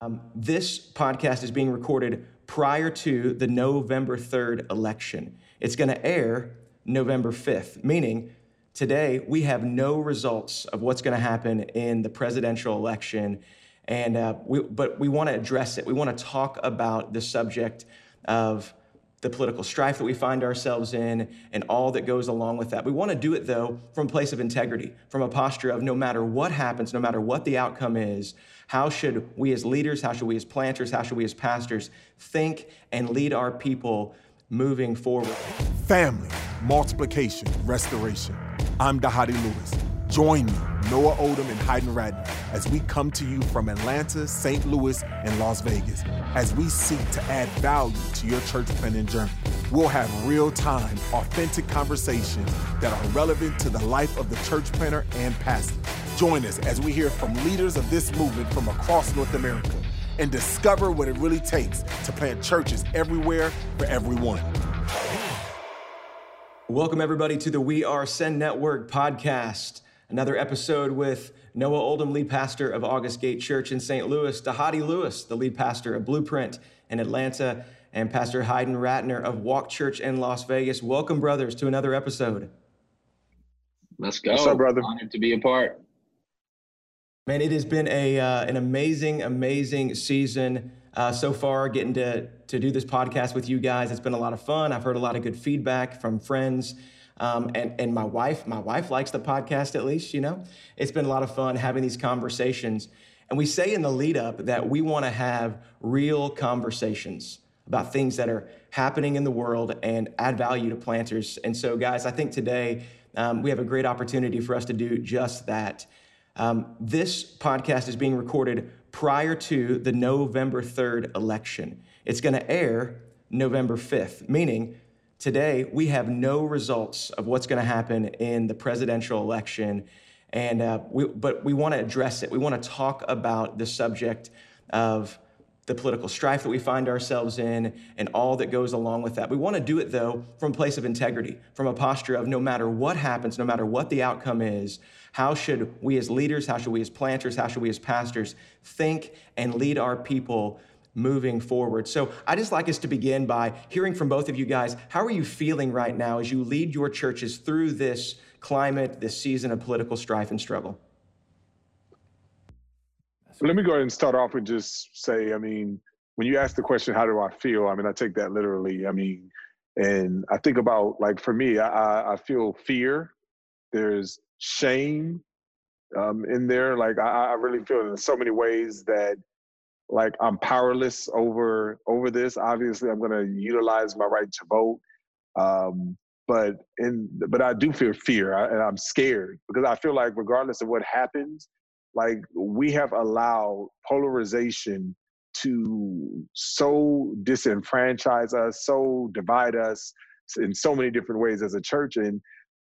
Um, this podcast is being recorded prior to the November 3rd election. It's going to air November 5th, meaning today we have no results of what's going to happen in the presidential election. And uh, we, but we want to address it. We want to talk about the subject of the political strife that we find ourselves in and all that goes along with that. We want to do it, though, from a place of integrity, from a posture of no matter what happens, no matter what the outcome is, how should we as leaders, how should we as planters, how should we as pastors think and lead our people moving forward? Family, multiplication, restoration. I'm Dhati Lewis. Join me, Noah Oldham and Hayden Ratner, as we come to you from Atlanta, St. Louis, and Las Vegas, as we seek to add value to your church planting journey. We'll have real time, authentic conversations that are relevant to the life of the church planter and pastor. Join us as we hear from leaders of this movement from across North America and discover what it really takes to plant churches everywhere for everyone. Welcome, everybody, to the We Are Send Network podcast. Another episode with Noah Oldham, lead pastor of August Gate Church in St. Louis, Dhati Lewis, the lead pastor of Blueprint in Atlanta, and Pastor Hayden Ratner of Walk Church in Las Vegas. Welcome, brothers, to another episode. Let's go. What's up, brother? Honored to be a part. Man, it has been a uh, an amazing, amazing season uh, so far. Getting to to do this podcast with you guys, it's been a lot of fun. I've heard a lot of good feedback from friends um, and and my wife, my wife likes the podcast at least. You know, it's been a lot of fun having these conversations. And we say in the lead up that we want to have real conversations about things that are happening in the world and add value to planters. And so, guys, I think today um, we have a great opportunity for us to do just that. Um, this podcast is being recorded prior to the November 3rd election. It's going to air November 5th, meaning Today, we have no results of what's going to happen in the presidential election, and uh, we, but we want to address it. We want to talk about the subject of the political strife that we find ourselves in and all that goes along with that. We want to do it, though, from a place of integrity, from a posture of no matter what happens, no matter what the outcome is, how should we as leaders, how should we as planters, how should we as pastors think and lead our people moving forward. So I just like us to begin by hearing from both of you guys. How are you feeling right now as you lead your churches through this climate, this season of political strife and struggle? Let me go ahead and start off and just say, I mean, when you ask the question, how do I feel? I mean, I take that literally. I mean, and I think about like for me, I, I feel fear. There's shame um, in there. Like I, I really feel in so many ways that like I'm powerless over over this. Obviously, I'm going to utilize my right to vote, um, but in but I do feel fear I, and I'm scared because I feel like regardless of what happens, like we have allowed polarization to so disenfranchise us, so divide us in so many different ways as a church, and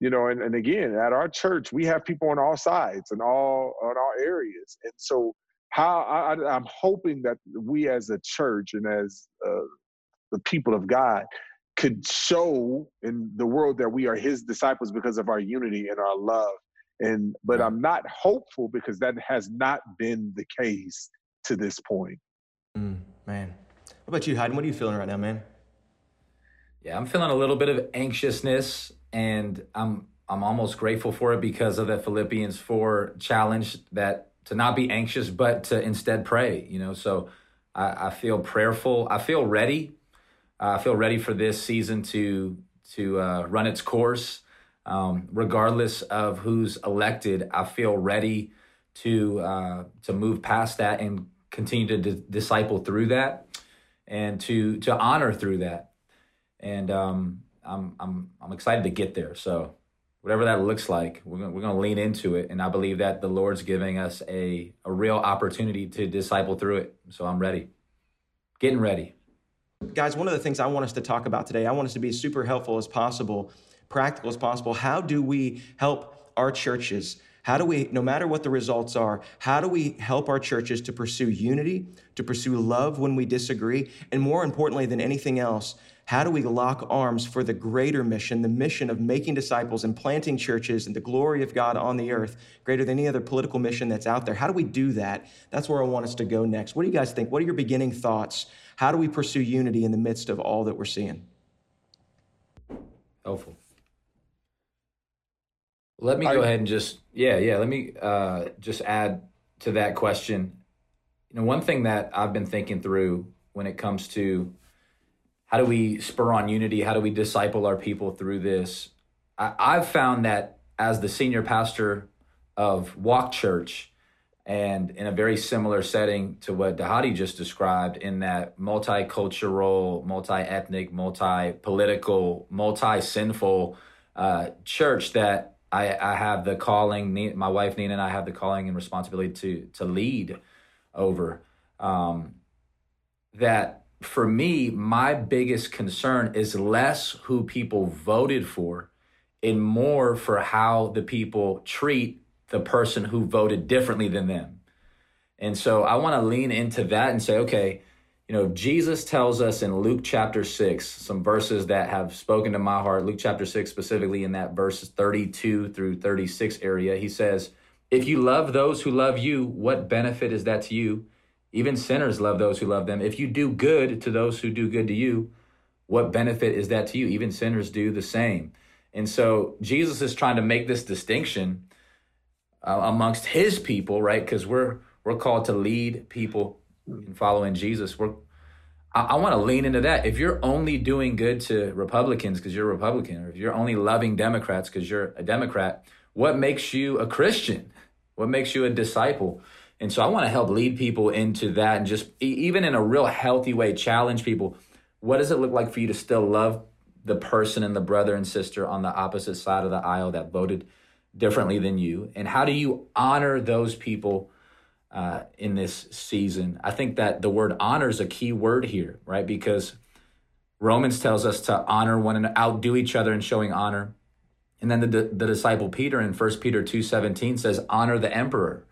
you know, and, and again, at our church, we have people on all sides and all on all areas, and so how I, am hoping that we as a church and as uh, the people of God could show in the world that we are his disciples because of our unity and our love. And but i'm not hopeful because that has not been the case to this point. Mm, man. What about you hayden? What are you feeling right now man? Yeah i'm feeling a little bit of anxiousness and i'm i'm almost grateful for it because of the philippians 4 challenge that to not be anxious, but to instead pray, you know. So I, I feel prayerful. I feel ready. Uh, I feel ready for this season to to uh, run its course. Um, regardless of who's elected, I feel ready to uh, to move past that and continue to d- disciple through that, and to to honor through that. And um, I'm I'm I'm excited to get there. So whatever that looks like, we're gonna, we're gonna lean into it. And I believe that the Lord's giving us a, a real opportunity to disciple through it. So I'm ready, getting ready. Guys, one of the things I want us to talk about today, I want us to be super helpful as possible, practical as possible. How do we help our churches? How do we, no matter what the results are, how do we help our churches to pursue unity, to pursue love when we disagree, and more importantly than anything else, how do we lock arms for the greater mission, the mission of making disciples and planting churches and the glory of God on the earth, greater than any other political mission that's out there? How do we do that? That's where I want us to go next. What do you guys think? What are your beginning thoughts? How do we pursue unity in the midst of all that we're seeing? Helpful. Let me go ahead and just yeah yeah. Let me uh, just add to that question. You know, one thing that I've been thinking through when it comes to how do we spur on unity? How do we disciple our people through this? I, I've found that as the senior pastor of Walk Church, and in a very similar setting to what Dhati just described, in that multicultural, multi-ethnic, multi-political, multi-sinful uh, church that I, I have the calling. My wife Nina and I have the calling and responsibility to to lead over. Um, that for me, my biggest concern is less who people voted for and more for how the people treat the person who voted differently than them. And so I want to lean into that and say, okay, you know, Jesus tells us in Luke chapter 6, some verses that have spoken to my heart. Luke chapter 6, specifically in that verses 32 through 36 area, he says, If you love those who love you, what benefit is that to you? Even sinners love those who love them. If you do good to those who do good to you, what benefit is that to you? Even sinners do the same. And so Jesus is trying to make this distinction uh, amongst his people, right? Because we're we're called to lead people in following Jesus. We're I, I want to lean into that. If you're only doing good to Republicans because you're a Republican, or if you're only loving Democrats because you're a Democrat, what makes you a Christian? What makes you a disciple? And so I want to help lead people into that and just even in a real healthy way, challenge people. What does it look like for you to still love the person and the brother and sister on the opposite side of the aisle that voted differently than you? And how do you honor those people uh, in this season? I think that the word honor is a key word here, right? Because Romans tells us to honor one and outdo each other in showing honor. And then the, the disciple Peter in 1 Peter 2.17 says, honor the emperor.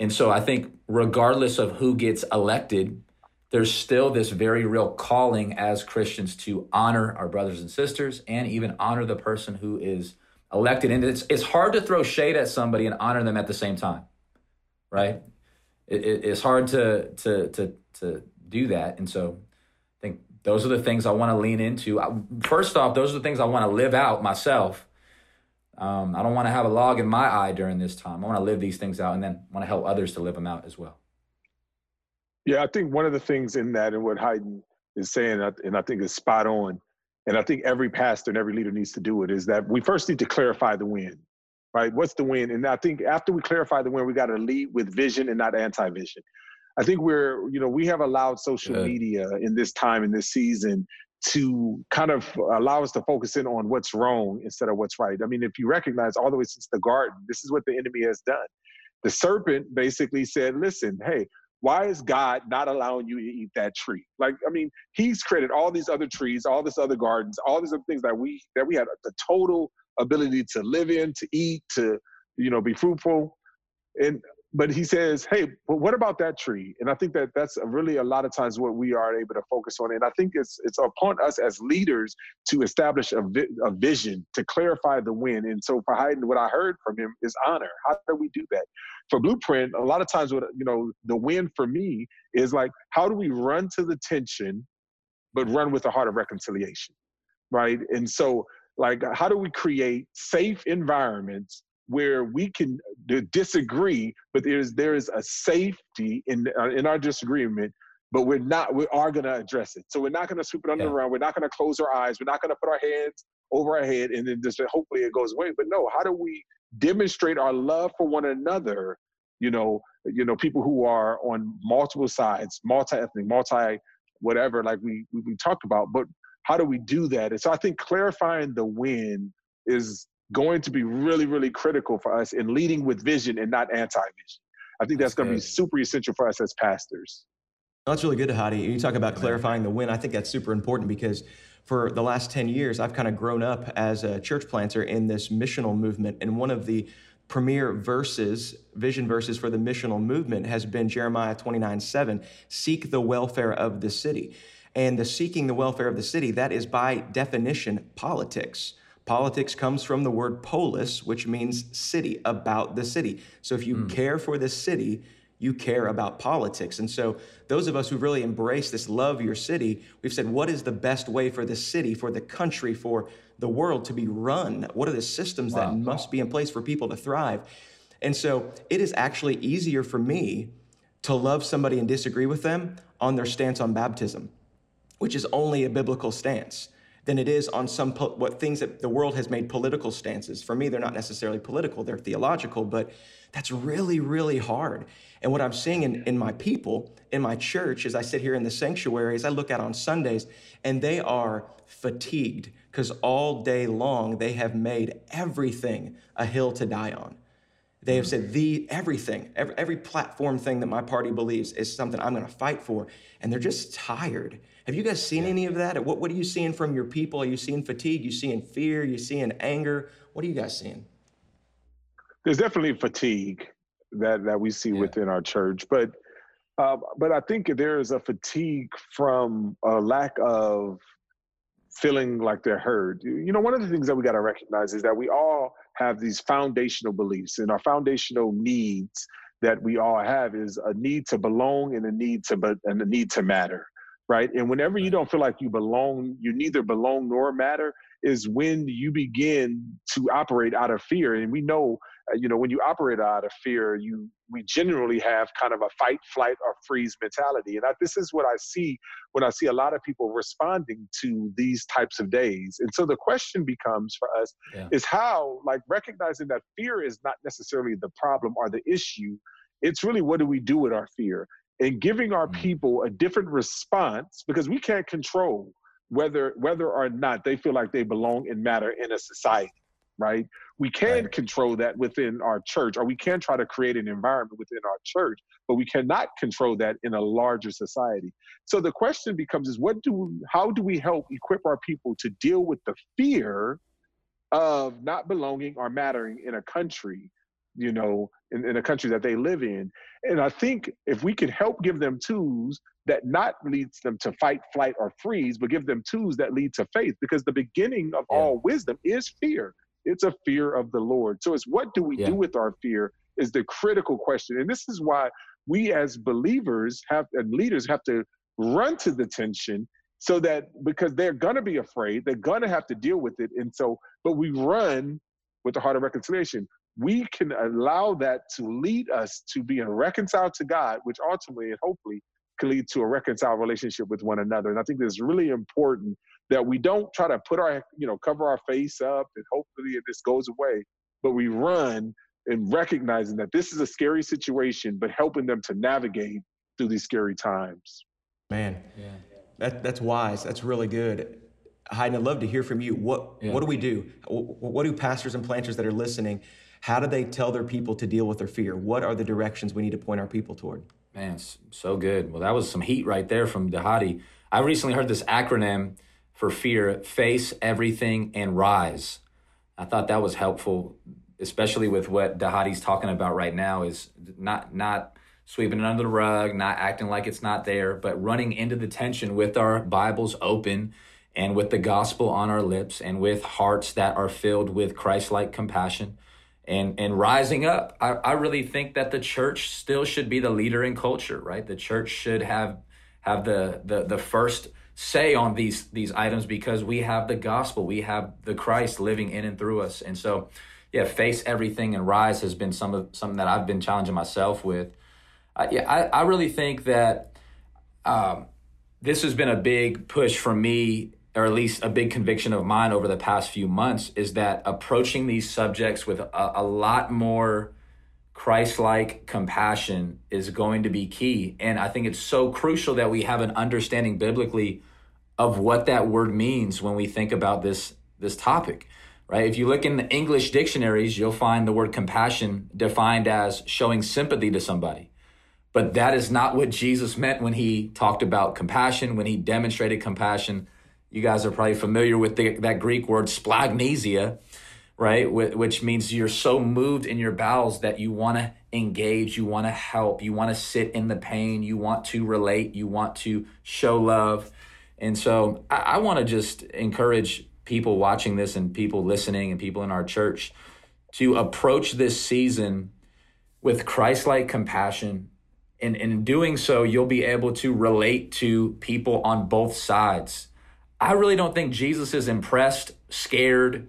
And so I think, regardless of who gets elected, there's still this very real calling as Christians to honor our brothers and sisters and even honor the person who is elected. And it's, it's hard to throw shade at somebody and honor them at the same time, right? It, it, it's hard to, to, to, to do that. And so I think those are the things I want to lean into. First off, those are the things I want to live out myself um, I don't want to have a log in my eye during this time. I want to live these things out and then want to help others to live them out as well. Yeah, I think one of the things in that and what Hayden is saying, and I think is spot on, and I think every pastor and every leader needs to do it, is that we first need to clarify the win, right? What's the win? And I think after we clarify the win, we got to lead with vision and not anti-vision. I think we're, you know, we have allowed social Good. media in this time, in this season, to kind of allow us to focus in on what's wrong instead of what's right. I mean, if you recognize all the way since the garden, this is what the enemy has done. The serpent basically said, listen, hey, why is God not allowing you to eat that tree? Like, I mean, he's created all these other trees, all these other gardens, all these other things that we that we had the total ability to live in, to eat, to you know, be fruitful. And but he says, hey, but what about that tree? And I think that that's really a lot of times what we are able to focus on. And I think it's it's upon us as leaders to establish a, vi- a vision to clarify the win. And so for Hayden, what I heard from him is honor. How do we do that? For Blueprint, a lot of times, what you know, the win for me is like, how do we run to the tension, but run with a heart of reconciliation, right? And so, like, how do we create safe environments where we can disagree, but there's there is a safety in uh, in our disagreement. But we're not. We are going to address it. So we're not going to sweep it under yeah. the rug. We're not going to close our eyes. We're not going to put our hands over our head and then just hopefully it goes away. But no, how do we demonstrate our love for one another? You know, you know, people who are on multiple sides, multi-ethnic, multi whatever, like we we talked about. But how do we do that? And so I think clarifying the win is going to be really, really critical for us in leading with vision and not anti-vision. I think that's, that's going to be super essential for us as pastors. That's really good, Dhati. You talk about clarifying the win. I think that's super important because for the last 10 years, I've kind of grown up as a church planter in this missional movement. And one of the premier verses, vision verses for the missional movement has been Jeremiah 29 7, seek the welfare of the city. And the seeking the welfare of the city, that is by definition politics. Politics comes from the word polis, which means city, about the city. So if you mm. care for the city, you care about politics. And so, those of us who really embrace this love your city, we've said, what is the best way for the city, for the country, for the world to be run? What are the systems wow. that must be in place for people to thrive? And so, it is actually easier for me to love somebody and disagree with them on their stance on baptism, which is only a biblical stance than it is on some po- what things that the world has made political stances. For me, they're not necessarily political, they're theological, but that's really, really hard. And what I'm seeing in, in my people, in my church, as I sit here in the sanctuary, as I look out on Sundays, and they are fatigued because all day long they have made everything a hill to die on. They have said the everything, every, every platform thing that my party believes is something I'm going to fight for, and they're just tired. Have you guys seen yeah. any of that? What, what are you seeing from your people? Are you seeing fatigue? Are you seeing fear? Are you seeing anger? What are you guys seeing? There's definitely fatigue that that we see yeah. within our church, but uh, but I think there is a fatigue from a lack of feeling like they're heard. You know, one of the things that we got to recognize is that we all have these foundational beliefs, and our foundational needs that we all have is a need to belong and a need to but and a need to matter right? And whenever you don't feel like you belong, you neither belong nor matter, is when you begin to operate out of fear. And we know, uh, you know, when you operate out of fear, you we generally have kind of a fight, flight, or freeze mentality. And I, this is what I see when I see a lot of people responding to these types of days. And so the question becomes for us yeah. is how, like, recognizing that fear is not necessarily the problem or the issue. It's really what do we do with our fear? And giving our mm. people a different response because we can't control whether whether or not they feel like they belong and matter in a society right we can right. control that within our church or we can try to create an environment within our church but we cannot control that in a larger society so the question becomes is what do how do we help equip our people to deal with the fear of not belonging or mattering in a country you know in, in a country that they live in and I think if we can help give them tools that not leads them to fight, flight, or freeze, but give them tools that lead to faith, because the beginning of yeah. all wisdom is fear. It's a fear of the Lord. So it's what do we yeah. do with our fear is the critical question. And this is why we as believers have and leaders have to run to the tension so that because they're gonna be afraid, they're gonna have to deal with it. And so, but we run with the heart of reconciliation we can allow that to lead us to being reconciled to God, which ultimately and hopefully can lead to a reconciled relationship with one another. And I think it's really important that we don't try to put our, you know, cover our face up and hopefully this goes away, but we run and recognizing that this is a scary situation, but helping them to navigate through these scary times. Man, yeah. that, that's wise. That's really good. Hayden, I'd love to hear from you. What yeah. what do we do? What do pastors and planters that are listening? How do they tell their people to deal with their fear? What are the directions we need to point our people toward? Man, so good. Well, that was some heat right there from Dhati. I recently heard this acronym for fear face everything and rise. I thought that was helpful, especially with what Dhati's talking about right now is not not sweeping it under the rug, not acting like it's not there, but running into the tension with our Bibles open and with the gospel on our lips and with hearts that are filled with Christ-like compassion and and rising up. I, I really think that the church still should be the leader in culture, right? The church should have have the the the first say on these these items because we have the gospel, we have the Christ living in and through us, and so yeah, face everything and rise has been some of something that I've been challenging myself with. Uh, yeah, I, I really think that um, this has been a big push for me or at least a big conviction of mine over the past few months, is that approaching these subjects with a, a lot more Christ like compassion is going to be key. And I think it's so crucial that we have an understanding biblically of what that word means when we think about this, this topic. Right? If you look in the English dictionaries, you'll find the word compassion defined as showing sympathy to somebody. But that is not what Jesus meant when he talked about compassion, when he demonstrated compassion you guys are probably familiar with the, that Greek word splagnesia, right? Which means you're so moved in your bowels that you want to engage, you want to help, you want to sit in the pain, you want to relate, you want to show love. And so I, I want to just encourage people watching this and people listening and people in our church to approach this season with Christ like compassion. And in doing so, you'll be able to relate to people on both sides. I really don't think Jesus is impressed, scared,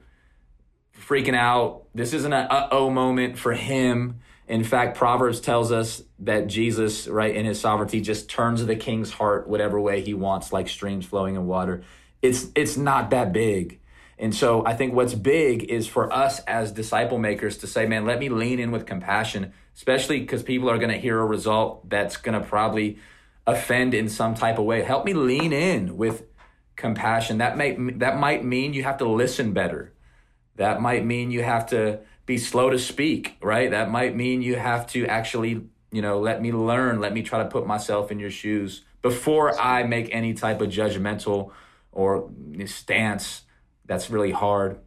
freaking out. This isn't an uh oh moment for him. In fact, Proverbs tells us that Jesus, right, in his sovereignty, just turns the king's heart whatever way he wants, like streams flowing in water. It's it's not that big. And so I think what's big is for us as disciple makers to say, man, let me lean in with compassion, especially because people are going to hear a result that's going to probably offend in some type of way. Help me lean in with compassion. That might that might mean you have to listen better. That might mean you have to be slow to speak, right? That might mean you have to actually, you know, let me learn, let me try to put myself in your shoes before I make any type of judgmental or stance that's really hard.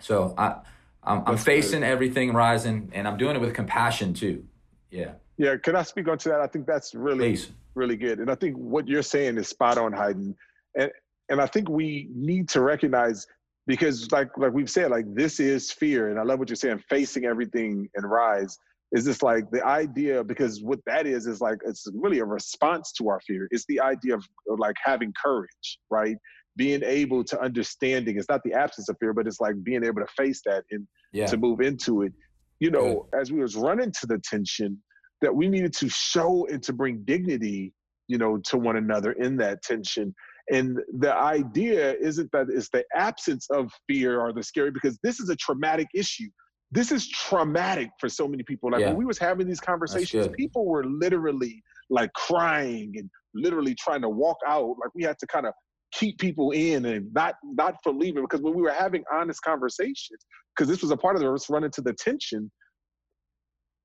So I I'm, I'm facing good. everything rising and I'm doing it with compassion too. Yeah. Yeah, can I speak onto that? I think that's really Please. really good. And I think what you're saying is spot on, Hayden. And and I think we need to recognize because like like we've said like this is fear and i love what you're saying facing everything and rise is this like the idea because what that is is like it's really a response to our fear it's the idea of, of like having courage right being able to understanding it's not the absence of fear but it's like being able to face that and yeah. to move into it you know Good. as we was running to the tension that we needed to show and to bring dignity you know to one another in that tension and the idea isn't that it's the absence of fear or the scary, because this is a traumatic issue. This is traumatic for so many people. Like yeah. when we was having these conversations, people were literally like crying and literally trying to walk out. Like we had to kind of keep people in and not not for leaving because when we were having honest conversations, because this was a part of the us running to the tension.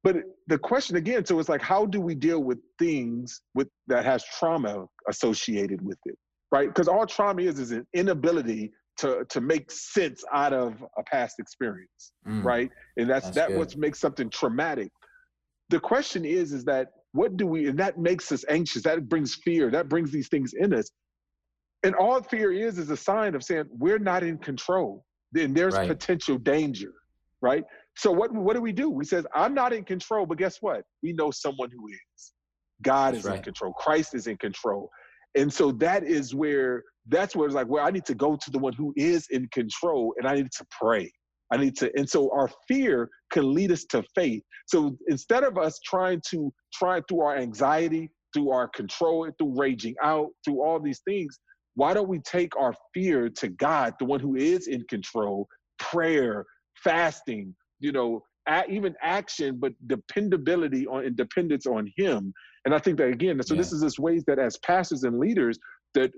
But the question again, so it's like, how do we deal with things with that has trauma associated with it? Right? Because all trauma is is an inability to to make sense out of a past experience, mm. right? And that's, that's that good. what makes something traumatic. The question is, is that what do we and that makes us anxious, that brings fear, that brings these things in us. And all fear is is a sign of saying we're not in control. Then there's right. potential danger, right? So what what do we do? We says, I'm not in control, but guess what? We know someone who is. God That's is right. in control. Christ is in control. And so that is where that's where it's like where I need to go to the one who is in control and I need to pray. I need to, and so our fear can lead us to faith. So instead of us trying to try through our anxiety, through our control, through raging out, through all these things, why don't we take our fear to God, the one who is in control, prayer, fasting, you know, even action, but dependability on and dependence on Him. And I think that again, so yeah. this is this ways that as pastors and leaders, that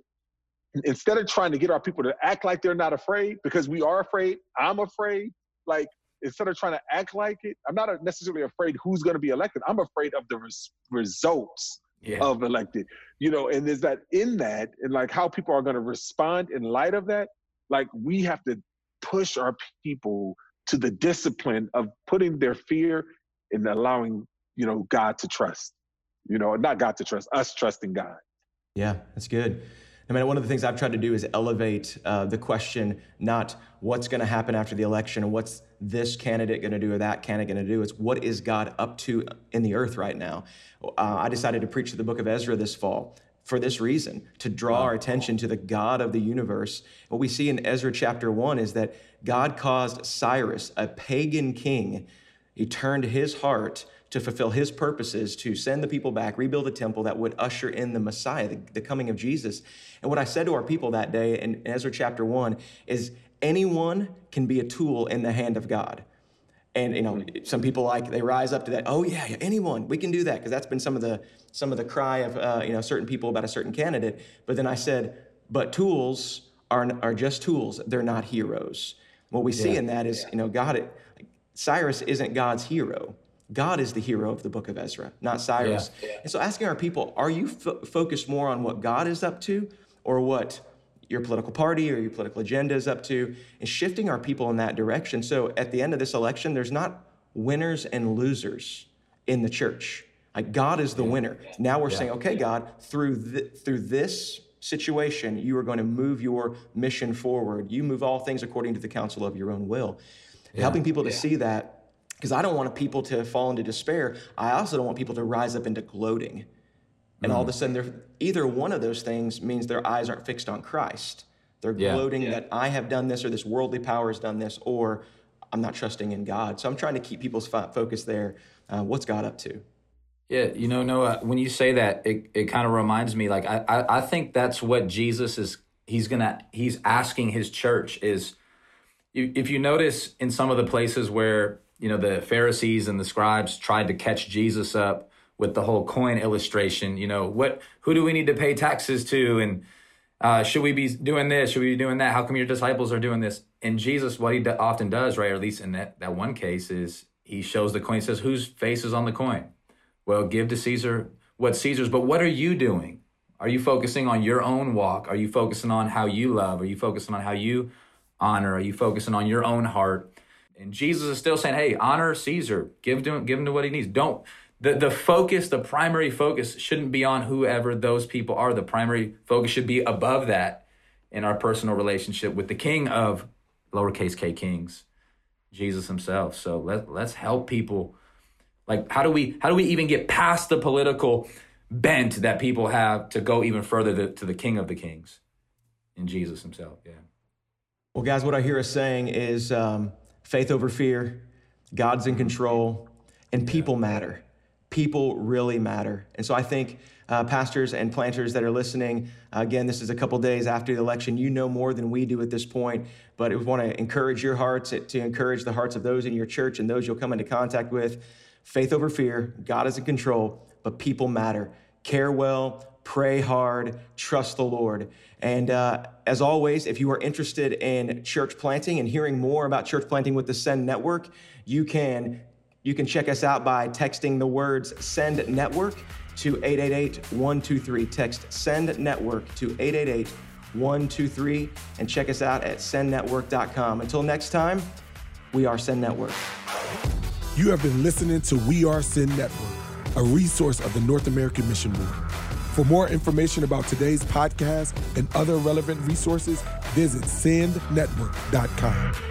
instead of trying to get our people to act like they're not afraid, because we are afraid, I'm afraid, like instead of trying to act like it, I'm not necessarily afraid who's going to be elected. I'm afraid of the res- results yeah. of elected, you know, and is that in that and like how people are going to respond in light of that, like we have to push our people to the discipline of putting their fear and allowing, you know, God to trust. You know, not God to trust, us trusting God. Yeah, that's good. I mean, one of the things I've tried to do is elevate uh, the question, not what's going to happen after the election and what's this candidate going to do or that candidate going to do. It's what is God up to in the earth right now. Uh, I decided to preach the book of Ezra this fall for this reason to draw our attention to the God of the universe. What we see in Ezra chapter one is that God caused Cyrus, a pagan king, he turned his heart to fulfill his purposes to send the people back, rebuild the temple that would usher in the Messiah, the, the coming of Jesus. And what I said to our people that day in Ezra chapter one is anyone can be a tool in the hand of God. And you know, some people like they rise up to that. Oh yeah, yeah anyone we can do that because that's been some of the some of the cry of uh, you know certain people about a certain candidate. But then I said, but tools are are just tools. They're not heroes. What we see in that is you know God. it, Cyrus isn't God's hero. God is the hero of the book of Ezra, not Cyrus. Yeah. And so asking our people, are you fo- focused more on what God is up to or what your political party or your political agenda is up to, and shifting our people in that direction. So at the end of this election, there's not winners and losers in the church. Like God is the winner. Now we're yeah. saying, okay, God, through th- through this situation, you are going to move your mission forward. You move all things according to the counsel of your own will. Yeah. Helping people to yeah. see that, because I don't want people to fall into despair. I also don't want people to rise up into gloating. And all of a mm. sudden, they're, either one of those things means their eyes aren't fixed on Christ. They're gloating that I have done this or this worldly power has done this or I'm not trusting in God. So I'm trying to keep people's focus there. Uh, what's God up to? Yeah, you know, Noah, when you say that, it, it kind of reminds me like I, I, I think that's what Jesus is he's gonna he's asking his church is if you notice in some of the places where you know the Pharisees and the scribes tried to catch Jesus up with the whole coin illustration, you know, what who do we need to pay taxes to and uh, should we be doing this? Should we be doing that? How come your disciples are doing this? And Jesus, what he do, often does, right, or at least in that, that one case, is he shows the coin, says, whose face is on the coin? Well, give to Caesar what Caesar's, but what are you doing? Are you focusing on your own walk? Are you focusing on how you love? Are you focusing on how you honor? Are you focusing on your own heart? And Jesus is still saying, hey, honor Caesar. Give to him, give him to what he needs. Don't the, the focus, the primary focus shouldn't be on whoever those people are. The primary focus should be above that in our personal relationship with the king of lowercase k kings, Jesus himself. So let, let's help people like how do we how do we even get past the political bent that people have to go even further to, to the King of the Kings in Jesus Himself? Yeah. Well, guys, what I hear us saying is um, faith over fear, God's in control, and people matter. People really matter. And so I think uh, pastors and planters that are listening, again, this is a couple days after the election. You know more than we do at this point, but we want to encourage your hearts, to encourage the hearts of those in your church and those you'll come into contact with faith over fear, God is in control, but people matter. Care well, pray hard, trust the Lord. And uh, as always, if you are interested in church planting and hearing more about church planting with the Send Network, you can you can check us out by texting the words Send Network to 888-123. Text Send Network to 888-123 and check us out at sendnetwork.com. Until next time, we are Send Network. You have been listening to We Are Send Network, a resource of the North American Mission Board. For more information about today's podcast and other relevant resources, visit sendnetwork.com.